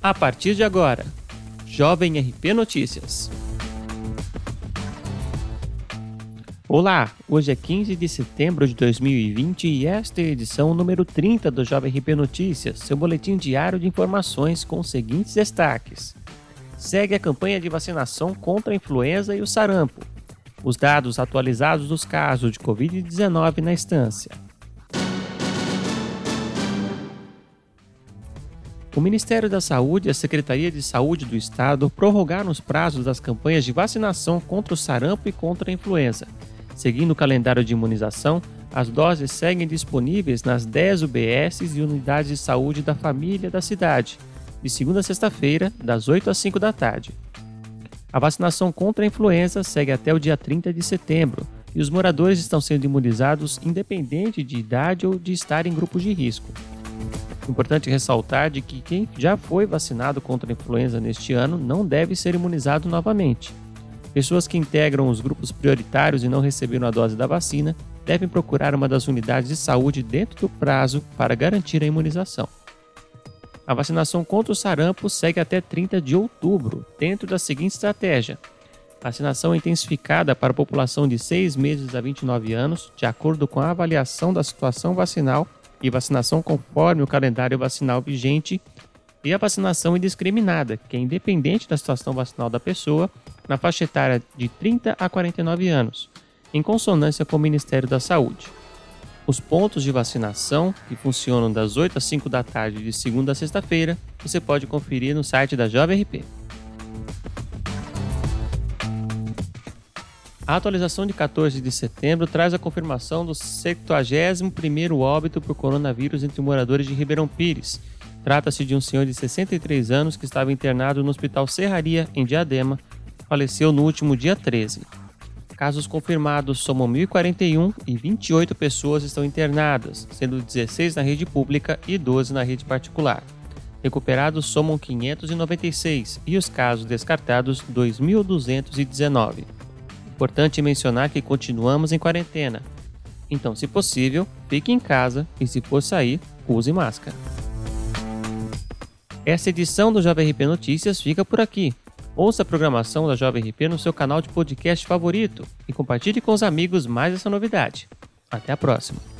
A partir de agora, Jovem RP Notícias. Olá, hoje é 15 de setembro de 2020 e esta é a edição número 30 do Jovem RP Notícias, seu boletim diário de informações com os seguintes destaques. Segue a campanha de vacinação contra a influenza e o sarampo. Os dados atualizados dos casos de Covid-19 na estância. O Ministério da Saúde e a Secretaria de Saúde do Estado prorrogaram os prazos das campanhas de vacinação contra o sarampo e contra a influenza. Seguindo o calendário de imunização, as doses seguem disponíveis nas 10 UBSs e unidades de saúde da família da cidade, de segunda a sexta-feira, das 8 às 5 da tarde. A vacinação contra a influenza segue até o dia 30 de setembro e os moradores estão sendo imunizados independente de idade ou de estar em grupos de risco. Importante ressaltar de que quem já foi vacinado contra a influenza neste ano não deve ser imunizado novamente. Pessoas que integram os grupos prioritários e não receberam a dose da vacina devem procurar uma das unidades de saúde dentro do prazo para garantir a imunização. A vacinação contra o sarampo segue até 30 de outubro, dentro da seguinte estratégia: vacinação intensificada para a população de 6 meses a 29 anos, de acordo com a avaliação da situação vacinal e vacinação conforme o calendário vacinal vigente, e a vacinação indiscriminada, que é independente da situação vacinal da pessoa, na faixa etária de 30 a 49 anos, em consonância com o Ministério da Saúde. Os pontos de vacinação, que funcionam das 8 às 5 da tarde de segunda a sexta-feira, você pode conferir no site da Jovem RP. A atualização de 14 de setembro traz a confirmação do 71º óbito por coronavírus entre moradores de Ribeirão Pires. Trata-se de um senhor de 63 anos que estava internado no Hospital Serraria, em Diadema. Faleceu no último dia 13. Casos confirmados somam 1.041 e 28 pessoas estão internadas, sendo 16 na rede pública e 12 na rede particular. Recuperados somam 596 e os casos descartados 2.219. Importante mencionar que continuamos em quarentena. Então, se possível, fique em casa e, se for sair, use máscara. Essa edição do Jovem RP Notícias fica por aqui. Ouça a programação da Jovem RP no seu canal de podcast favorito e compartilhe com os amigos mais essa novidade. Até a próxima!